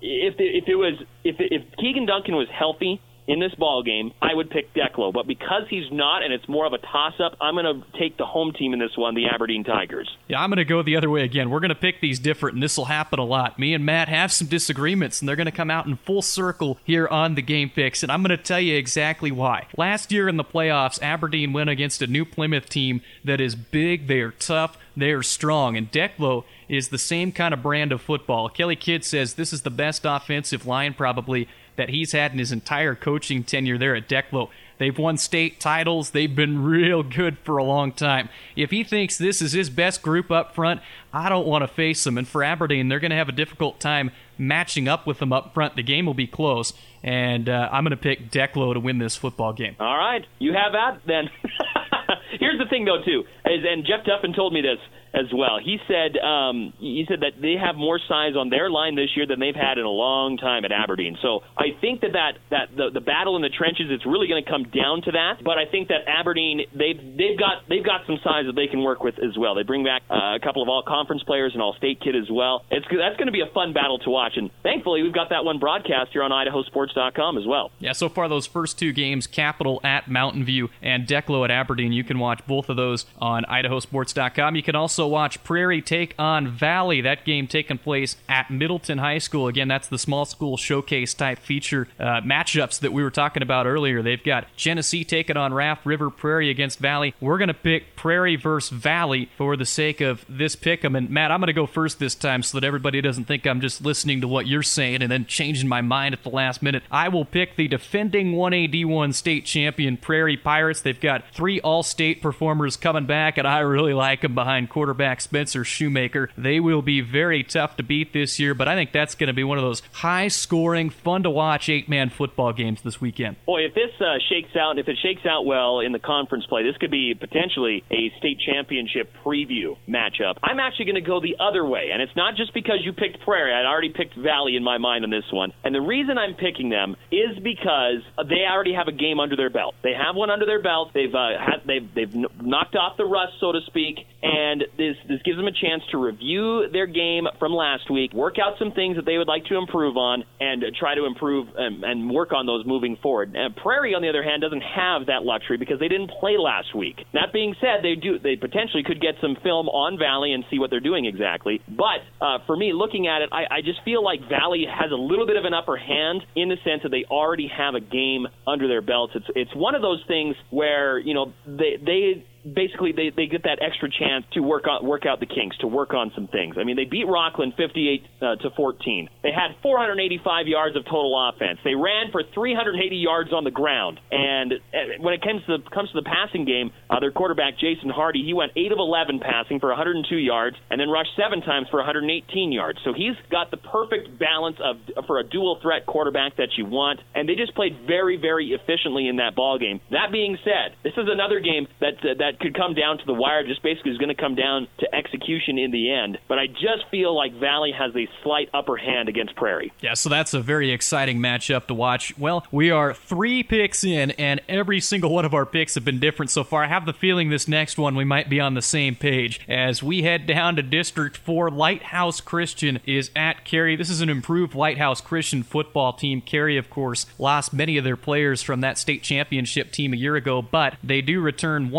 if the, if it was if if Keegan Duncan was healthy in this ball game, I would pick Declo. But because he's not, and it's more of a toss-up, I'm going to take the home team in this one, the Aberdeen Tigers. Yeah, I'm going to go the other way again. We're going to pick these different, and this will happen a lot. Me and Matt have some disagreements, and they're going to come out in full circle here on the Game Fix, and I'm going to tell you exactly why. Last year in the playoffs, Aberdeen went against a New Plymouth team that is big, they are tough, they are strong, and Declo is the same kind of brand of football. Kelly Kidd says this is the best offensive line probably that he's had in his entire coaching tenure there at Declo. They've won state titles. They've been real good for a long time. If he thinks this is his best group up front, I don't want to face them. And for Aberdeen, they're going to have a difficult time matching up with them up front. The game will be close, and uh, I'm going to pick Declo to win this football game. All right, you have that then. Here's the thing, though, too, is, and Jeff Duffin told me this as well. He said um, he said that they have more size on their line this year than they've had in a long time at Aberdeen. So I think that that, that the, the battle in the trenches it's really going to come down to that. But I think that Aberdeen they've they've got they've got some size that they can work with as well. They bring back uh, a couple of all conference players and all state kid as well. It's that's going to be a fun battle to watch. And thankfully we've got that one broadcast here on IdahoSports.com as well. Yeah, so far those first two games, Capital at Mountain View and Declo at Aberdeen, you can watch both of those on IdahoSports.com. You can also watch Prairie take on Valley. That game taking place at Middleton High School. Again, that's the small school showcase type feature uh, matchups that we were talking about earlier. They've got Genesee taking on Raft River Prairie against Valley. We're going to pick Prairie versus Valley for the sake of this pick 'em. And Matt, I'm going to go first this time so that everybody doesn't think I'm just listening to what you're saying and then changing my mind at the last minute. I will pick the defending 1AD1 state champion Prairie Pirates. They've got three all state performers coming back, and I really like them behind quarterback Spencer Shoemaker. They will be very tough to beat this year, but I think that's going to be one of those high scoring, fun to watch eight man football games this weekend. Boy, if this uh, shakes out, and if it shakes out well in the conference play, this could be potentially a state championship preview matchup. I'm actually going to go the other way, and it's not just because you picked Prairie. I'd already picked Valley in my mind on this one. And the reason I'm picking them is because they already have a game under their belt. They have one under their belt. They've uh, had, they've they've knocked off the rust, so to speak, and this this gives them a chance to review their game from last week, work out some things that they would like to improve on, and try to improve and, and work on those moving forward. And Prairie, on the other hand, doesn't have that luxury because they didn't play last week. That being said, they do they potentially could get some film on Valley and see what they're doing exactly. But uh, for me, looking at it, I, I just feel like Valley has a little bit of an upper hand in the sense that they already have a game under their belts. It's it's one of those things where you know they they basically they, they get that extra chance to work on work out the kinks, to work on some things. I mean, they beat Rockland 58 uh, to 14. They had 485 yards of total offense. They ran for 380 yards on the ground. And uh, when it comes to the, comes to the passing game, uh, their quarterback Jason Hardy, he went 8 of 11 passing for 102 yards and then rushed 7 times for 118 yards. So he's got the perfect balance of for a dual threat quarterback that you want. And they just played very very efficiently in that ball game. That being said, this is another game that uh, that could come down to the wire. Just basically is going to come down to execution in the end. But I just feel like Valley has a slight upper hand against Prairie. Yeah, so that's a very exciting matchup to watch. Well, we are three picks in, and every single one of our picks have been different so far. I have the feeling this next one we might be on the same page as we head down to District 4. Lighthouse Christian is at Carey. This is an improved Lighthouse Christian football team. Carey, of course, lost many of their players from that state championship team a year ago, but they do return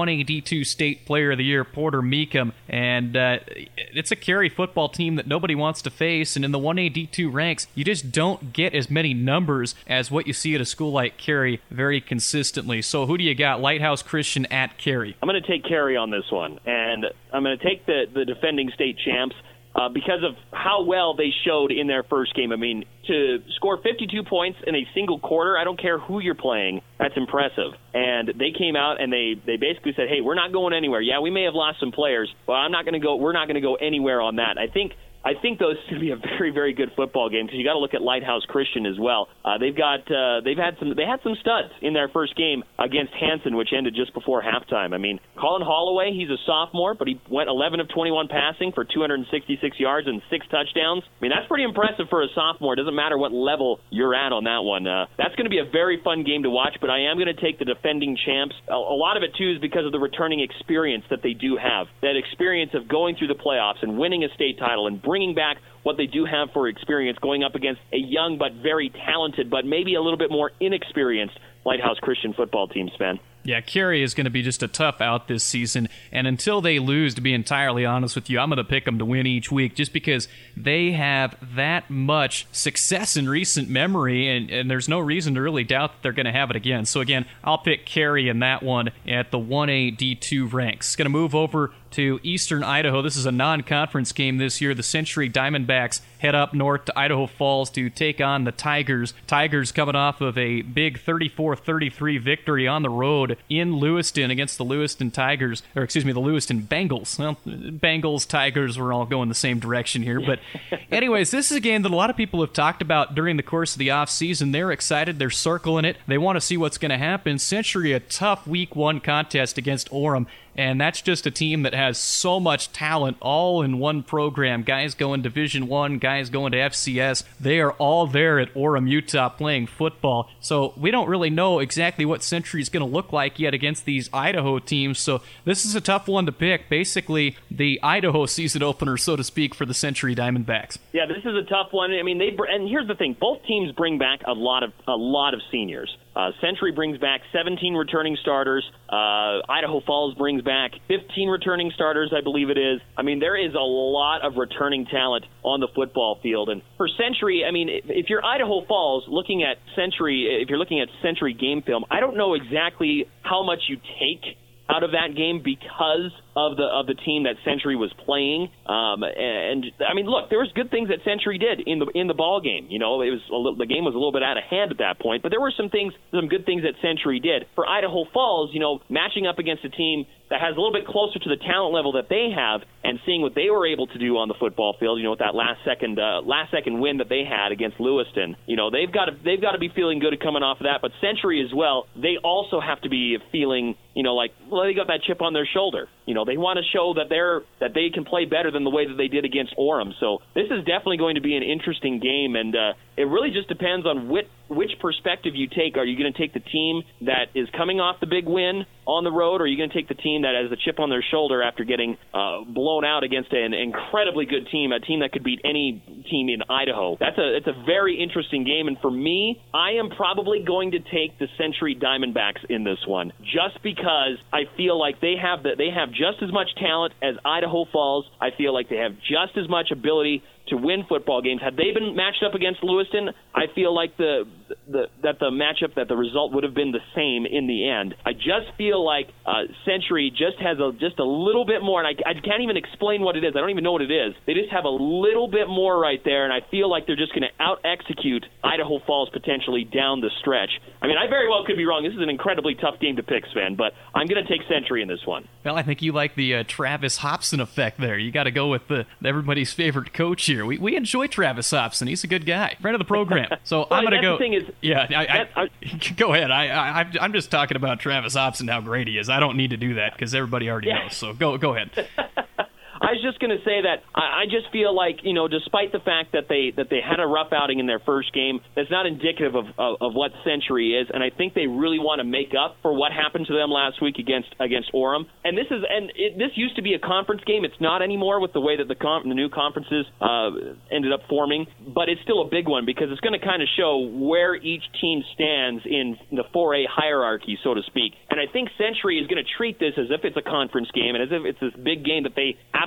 182 State Player of the Year, Porter Meekum, and uh, it's a Carey football team that nobody wants to face. And in the 1AD2 ranks, you just don't get as many numbers as what you see at a school like Carey very consistently. So who do you got? Lighthouse Christian at Carey. I'm going to take Carey on this one, and I'm going to take the the defending state champs uh, because of how well they showed in their first game. I mean, to score 52 points in a single quarter, I don't care who you're playing, that's impressive. And they came out and they they basically said, "Hey, we're not going anywhere. Yeah, we may have lost some players, but I'm not going to go. We're not going to go anywhere on that." I think I think this going to be a very very good football game because you got to look at Lighthouse Christian as well. Uh, they've got uh, they've had some they had some studs in their first game against Hanson, which ended just before halftime. I mean, Colin Holloway, he's a sophomore, but he went 11 of 21 passing for 266 yards and six touchdowns. I mean, that's pretty impressive for a sophomore. It doesn't matter what level you're at on that one. Uh, that's going to be a very fun game to watch. But I am going to take the defending champs. A, a lot of it too is because of the returning experience that they do have. That experience of going through the playoffs and winning a state title and bringing back what they do have for experience going up against a young but very talented, but maybe a little bit more inexperienced Lighthouse Christian football team, Sven. Yeah, Carey is going to be just a tough out this season. And until they lose, to be entirely honest with you, I'm going to pick them to win each week just because they have that much success in recent memory, and, and there's no reason to really doubt that they're going to have it again. So, again, I'll pick Carey in that one at the 1A D2 ranks. Going to move over to Eastern Idaho. This is a non conference game this year. The Century Diamondbacks head up north to Idaho Falls to take on the Tigers. Tigers coming off of a big 34 33 victory on the road in Lewiston against the Lewiston Tigers, or excuse me, the Lewiston Bengals. Well, Bengals, Tigers, we're all going the same direction here. But, anyways, this is a game that a lot of people have talked about during the course of the offseason. They're excited, they're circling it, they want to see what's going to happen. Century, a tough week one contest against Orem. And that's just a team that has so much talent all in one program. Guys going Division One, guys going to FCS. They are all there at Orem, Utah, playing football. So we don't really know exactly what Century is going to look like yet against these Idaho teams. So this is a tough one to pick. Basically, the Idaho season opener, so to speak, for the Century Diamondbacks. Yeah, this is a tough one. I mean, they and here's the thing: both teams bring back a lot of a lot of seniors. Uh, Century brings back 17 returning starters. Uh, Idaho Falls brings back 15 returning starters, I believe it is. I mean, there is a lot of returning talent on the football field. And for Century, I mean, if, if you're Idaho Falls looking at Century, if you're looking at Century game film, I don't know exactly how much you take out of that game because of the of the team that Century was playing. Um, and I mean, look, there was good things that Century did in the in the ball game. You know, it was little, the game was a little bit out of hand at that point, but there were some things, some good things that Century did. For Idaho Falls, you know, matching up against a team that has a little bit closer to the talent level that they have, and seeing what they were able to do on the football field, you know, with that last second uh, last second win that they had against Lewiston, you know, they've got to they've got to be feeling good coming off of that. But Century as well, they also have to be feeling, you know, like well, they got that chip on their shoulder. You know, they want to show that they're that they can play better than the way that they did against Orem. So this is definitely going to be an interesting game, and uh, it really just depends on which which perspective you take. Are you going to take the team that is coming off the big win on the road, or are you going to take the team that has a chip on their shoulder after getting uh, blown out against an incredibly good team, a team that could beat any team in Idaho? That's a it's a very interesting game, and for me, I am probably going to take the Century Diamondbacks in this one, just because I feel like they have the, they have just as much talent as Idaho Falls. I feel like they have just as much ability to win football games. Had they been matched up against Lewiston, I feel like the, the that the matchup that the result would have been the same in the end. I just feel like uh, Century just has a just a little bit more, and I, I can't even explain what it is. I don't even know what it is. They just have a little bit more right there, and I feel like they're just going to out execute Idaho Falls potentially down the stretch. I mean, I very well could be wrong. This is an incredibly tough game to pick, Sven, but I'm going to take Century in this one. Well, I think you like the uh, Travis Hobson effect there. You got to go with the everybody's favorite coach here. We, we enjoy Travis Hobson. He's a good guy, friend of the program. So well, I'm going to go. The thing is, yeah, I, I, I, go ahead. I, I, I'm just talking about Travis Hobson, how great he is. I don't need to do that because everybody already yeah. knows. So go, go ahead. I was just going to say that I, I just feel like you know, despite the fact that they that they had a rough outing in their first game, that's not indicative of, of, of what Century is, and I think they really want to make up for what happened to them last week against against Orem. And this is and it, this used to be a conference game. It's not anymore with the way that the com- the new conferences uh, ended up forming, but it's still a big one because it's going to kind of show where each team stands in the 4A hierarchy, so to speak. And I think Century is going to treat this as if it's a conference game and as if it's this big game that they absolutely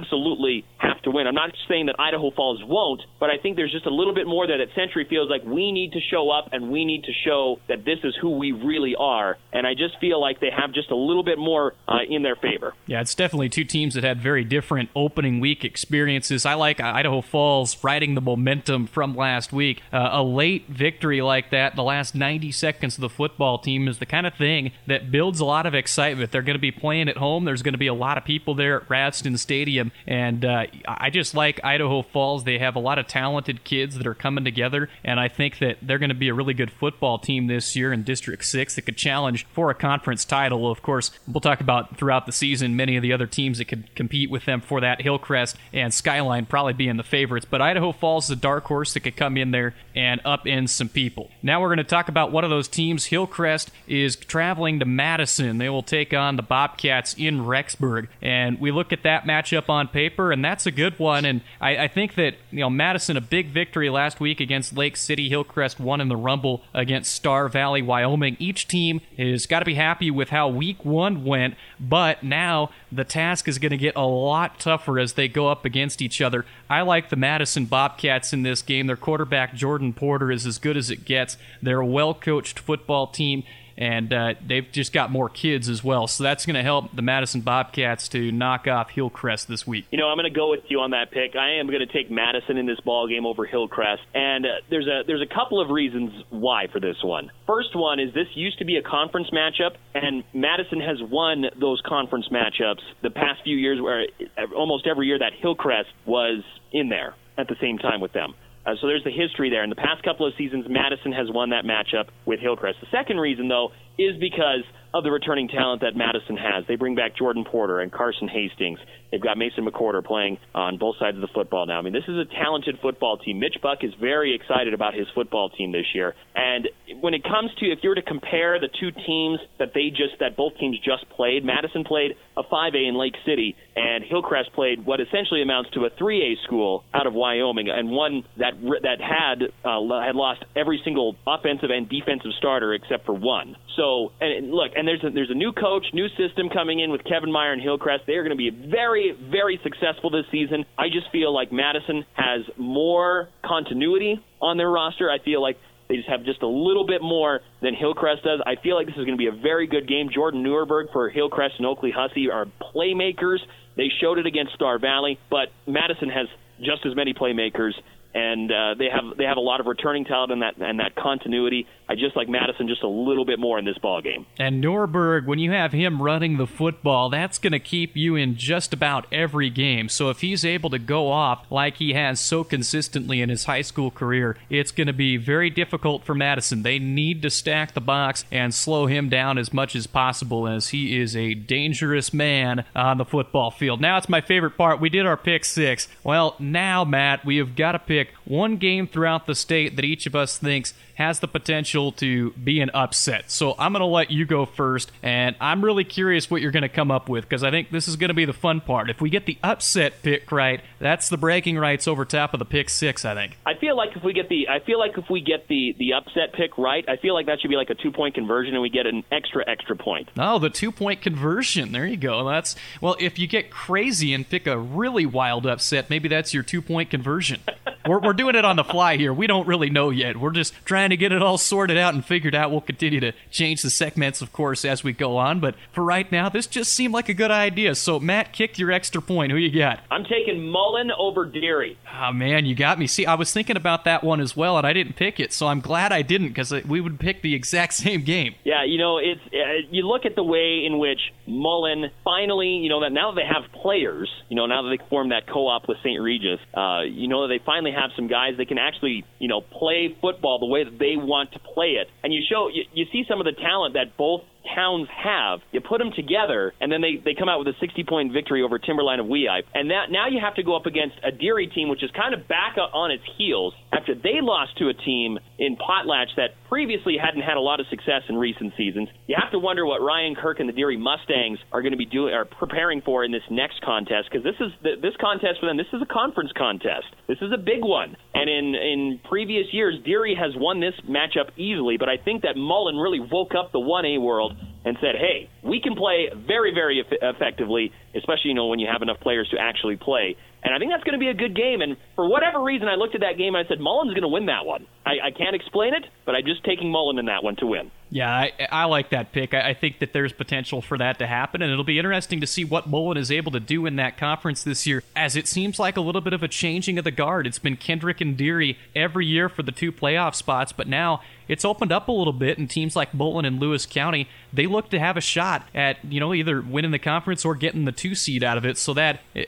have to win. I'm not saying that Idaho Falls won't, but I think there's just a little bit more there that Century feels like we need to show up and we need to show that this is who we really are. And I just feel like they have just a little bit more uh, in their favor. Yeah, it's definitely two teams that had very different opening week experiences. I like Idaho Falls riding the momentum from last week. Uh, a late victory like that, the last 90 seconds of the football team, is the kind of thing that builds a lot of excitement. They're going to be playing at home. There's going to be a lot of people there at Ravsten Stadium And uh, I just like Idaho Falls. They have a lot of talented kids that are coming together, and I think that they're going to be a really good football team this year in District 6 that could challenge for a conference title. Of course, we'll talk about throughout the season many of the other teams that could compete with them for that Hillcrest and Skyline probably being the favorites. But Idaho Falls is a dark horse that could come in there and upend some people. Now we're going to talk about one of those teams. Hillcrest is traveling to Madison. They will take on the Bobcats in Rexburg. And we look at that matchup on paper, and that's a good one. And I, I think that, you know, Madison, a big victory last week against Lake City. Hillcrest won in the Rumble against Star Valley, Wyoming. Each team has got to be happy with how week one went, but now the task is going to get a lot tougher as they go up against each other. I like the Madison Bobcats in this game. Their quarterback, Jordan Porter, is as good as it gets. They're a well coached football team and uh, they've just got more kids as well. So that's going to help the Madison Bobcats to knock off Hillcrest this week. You know, I'm going to go with you on that pick. I am going to take Madison in this ball game over Hillcrest, and uh, there's a there's a couple of reasons why for this one. First one is this used to be a conference matchup, and Madison has won those conference matchups the past few years, where almost every year that Hillcrest was in there at the same time with them. Uh, so there's the history there. In the past couple of seasons, Madison has won that matchup with Hillcrest. The second reason, though, is because of the returning talent that Madison has. They bring back Jordan Porter and Carson Hastings. They've got Mason McCorder playing on both sides of the football now. I mean, this is a talented football team. Mitch Buck is very excited about his football team this year. And when it comes to, if you were to compare the two teams that they just, that both teams just played, Madison played a 5A in Lake City, and Hillcrest played what essentially amounts to a 3A school out of Wyoming, and one that that had uh, had lost every single offensive and defensive starter except for one. So, and look, and there's a, there's a new coach, new system coming in with Kevin Meyer and Hillcrest. They are going to be very, very successful this season. I just feel like Madison has more continuity on their roster. I feel like they just have just a little bit more than Hillcrest does. I feel like this is going to be a very good game. Jordan Neuerberg for Hillcrest and Oakley Hussey are playmakers. They showed it against Star Valley, but Madison has just as many playmakers and uh, they have they have a lot of returning talent and that and that continuity. I just like Madison just a little bit more in this ball game. And Norberg, when you have him running the football, that's going to keep you in just about every game. So if he's able to go off like he has so consistently in his high school career, it's going to be very difficult for Madison. They need to stack the box and slow him down as much as possible as he is a dangerous man on the football field. Now it's my favorite part. We did our pick 6. Well, now Matt, we have got to pick pick one game throughout the state that each of us thinks has the potential to be an upset. So I'm going to let you go first, and I'm really curious what you're going to come up with because I think this is going to be the fun part. If we get the upset pick right, that's the breaking rights over top of the pick six. I think. I feel like if we get the, I feel like if we get the the upset pick right, I feel like that should be like a two point conversion, and we get an extra extra point. Oh, the two point conversion. There you go. That's well. If you get crazy and pick a really wild upset, maybe that's your two point conversion. we're, we're doing it on the fly here. We don't really know yet. We're just trying to get it all sorted out and figured out. We'll continue to change the segments, of course, as we go on. But for right now, this just seemed like a good idea. So, Matt, kick your extra point. Who you got? I'm taking Mullan over Deary. Oh, man, you got me. See, I was thinking about that one as well, and I didn't pick it. So I'm glad I didn't because we would pick the exact same game. Yeah, you know, it's uh, you look at the way in which Mullan finally, you know, that now that they have players, you know, now that they formed that co-op with St. Regis, uh, you know, they finally have some guys that can actually, you know, play football the way that they want to play it. And you show, you, you see some of the talent that both towns have. You put them together, and then they, they come out with a 60 point victory over Timberline of Weippe. And that now you have to go up against a Deary team, which is kind of back on its heels after they lost to a team in Potlatch that previously hadn't had a lot of success in recent seasons. You have to wonder what Ryan Kirk and the Deary Mustangs are going to be doing, are preparing for in this next contest because this is this contest for them. This is a conference contest. This is a big one. And in in previous years, Deary has won this matchup easily, but I think that Mullan really woke up the 1A world and said, "Hey, we can play very, very eff- effectively, especially you know when you have enough players to actually play." And I think that's going to be a good game. And for whatever reason, I looked at that game and I said, Mullan's going to win that one. I, I can't explain it, but I'm just taking Mullan in that one to win. Yeah, I, I like that pick. I, I, think that there's potential for that to happen, and it'll be interesting to see what Mullan is able to do in that conference this year, as it seems like a little bit of a changing of the guard. It's been Kendrick and Deary every year for the two playoff spots, but now it's opened up a little bit, and teams like Mullan and Lewis County, they look to have a shot at, you know, either winning the conference or getting the two seed out of it, so that uh,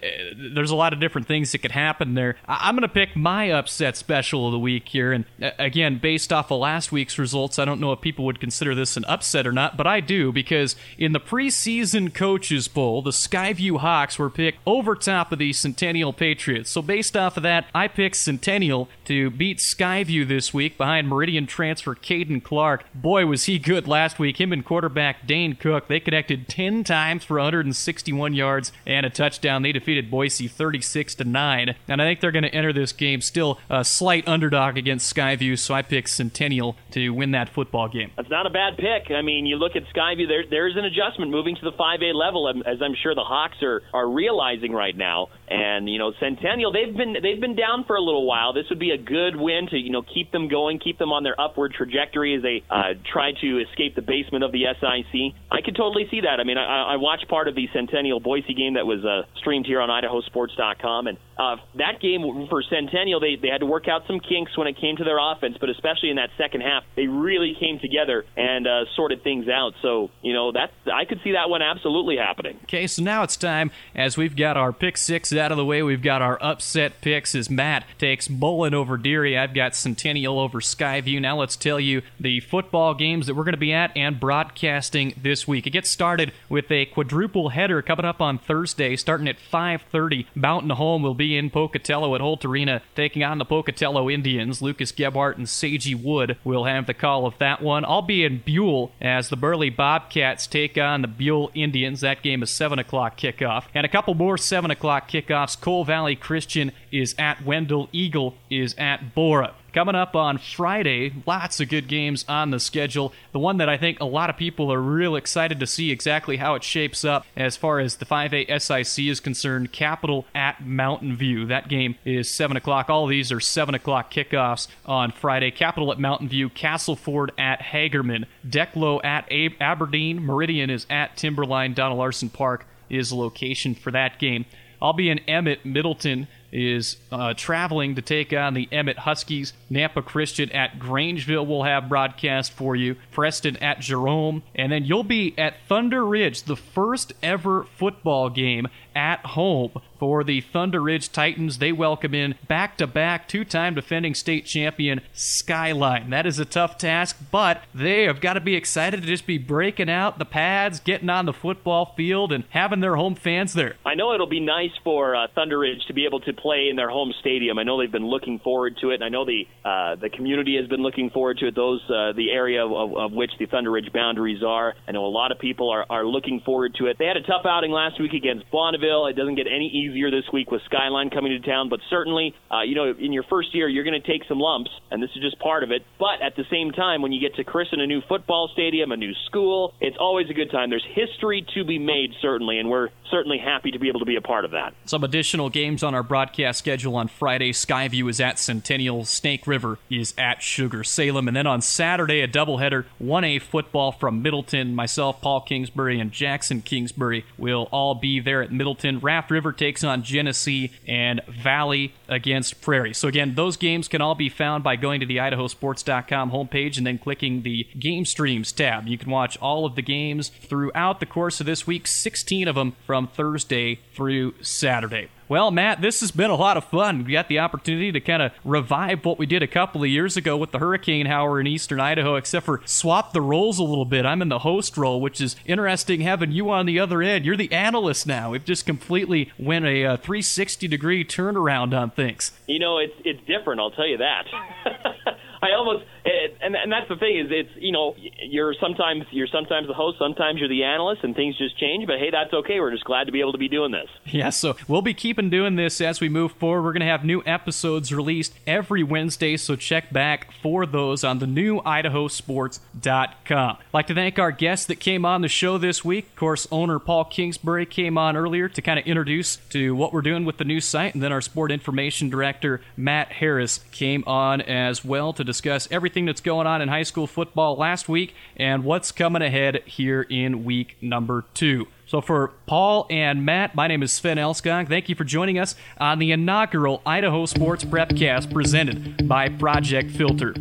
there's a lot of different things that could happen there. I, am going to pick my upset special of the week here, and uh, again, based off of last week's results, I don't know if people would consider this an upset or not, but I do, because in the preseason Coaches poll, the Skyview Hawks were picked over top of the Centennial Patriots. So based off of that, I picked Centennial to beat Skyview this week behind Meridian transfer Caden Clark. Boy, was he good last week. Him and quarterback Dane Cook, they connected 10 times for 161 yards and a touchdown. They defeated Boise 36 to 9. And I think they're going to enter this game still a slight underdog against Skyview, so I picked Centennial to win that football game. That's not a bad pick. I mean, you look at Skyview, there, there's an adjustment moving to the 5A level, as I'm sure the Hawks are, are realizing right now. And you know, Centennial, they've been they've been down for a little while. This would be a good win to you know keep them going, keep them on their upward trajectory as they uh, try to escape the basement of the SIC. I could totally see that. I mean, I, I watched part of the Centennial Boise game that was uh, streamed here on IdahoSports.com, and uh, that game for Centennial, they they had to work out some kinks when it came to their offense, but especially in that second half, they really came together and uh, sorted things out. So you know that I could see that one absolutely happening. Okay, so now it's time as we've got our pick six out of the way, we've got our upset picks as Matt takes Mullan over Deary. I've got Centennial over Skyview. Now let's tell you the football games that we're going to be at and broadcasting this week. It gets started with a quadruple header coming up on Thursday, starting at 5:30. Mountain Home will be in Pocatello at Holt Arena, taking on the Pocatello Indians. Lucas Gebhart and Sagey Wood will have the call of that one. I'll be in Buhl as the Burley Bobcats take on the Buhl Indians. That game is 7 o'clock kickoff, and a couple more 7 o'clock kickoffs. Cole Valley Christian is at Wendell. Eagle is at Borah. Coming up on Friday, lots of good games on the schedule. The one that I think a lot of people are real excited to see exactly how it shapes up as far as the 5A SIC is concerned, Capital at Mountain View. That game is 7 o'clock. All these are 7 o'clock kickoffs on Friday. Capital at Mountain View, Castleford at Hagerman, Declo at Aberdeen, Meridian is at Timberline, Donald Larson Park is location for that game. I'll be in Emmett, Middleton is uh, traveling to take on the Emmett Huskies. Nampa Christian at Grangeville will have broadcast for you. Preston at Jerome. And then you'll be at Thunder Ridge, the first ever football game at home for the Thunder Ridge Titans. They welcome in back to back two time defending state champion Skyline. That is a tough task, but they have got to be excited to just be breaking out the pads, getting on the football field, and having their home fans there. I know it'll be nice for uh, Thunder Ridge to be able to play in their home stadium. I know they've been looking forward to it, and I know the uh, the community has been looking forward to it. Those uh, the area of, of which the Thunder Ridge boundaries are. I know a lot of people are, are looking forward to it. They had a tough outing last week against Bonneville. It doesn't get any easier this week with Skyline coming to town, but certainly, uh, you know, in your first year, you're going to take some lumps, and this is just part of it. But at the same time, when you get to christen a new football stadium, a new school, it's always a good time. There's history to be made, certainly, and we're certainly happy to be able to be a part of that. Some additional games on our broadcast schedule on Friday. Skyview is at Centennial, Snake River is at Sugar Salem, and then on Saturday, a doubleheader 1A football from Middleton. Myself, Paul Kingsbury, and Jackson Kingsbury will all be there at Middleton. Raft River takes on Genesee, and Valley against Prairie. So, again, those games can all be found by going to the idahosports.com homepage and then clicking the Game Streams tab. You can watch all of the games throughout the course of this week, 16 of them from Thursday through Saturday. Well, Matt, this has been a lot of fun. We got the opportunity to kind of revive what we did a couple of years ago with the Hurricane Hour in Eastern Idaho, except for swap the roles a little bit. I'm in the host role, which is interesting having you on the other end. You're the analyst now. We've just completely went a, uh, a 360 degree turnaround on things. You know, it's it's different. I'll tell you that. I almost and and that's the thing is it's you know you're sometimes you're sometimes the host, sometimes you're the analyst, and things just change. But hey, that's okay. We're just glad to be able to be doing this. Yeah, so we'll be keeping doing this as we move forward. We're going to have new episodes released every Wednesday, so check back for those on the new IdahoSports.com. I'd like to thank our guests that came on the show this week. Of course, owner Paul Kingsbury came on earlier to kind of introduce to what we're doing with the new site, and then our sport information director Matt Harris came on as well to discuss everything that's going on in high school football last week and what's coming ahead here in week number two. So for Paul and Matt, my name is Sven Alskog. Thank you for joining us on the inaugural Idaho Sports Prepcast presented by Project Filter.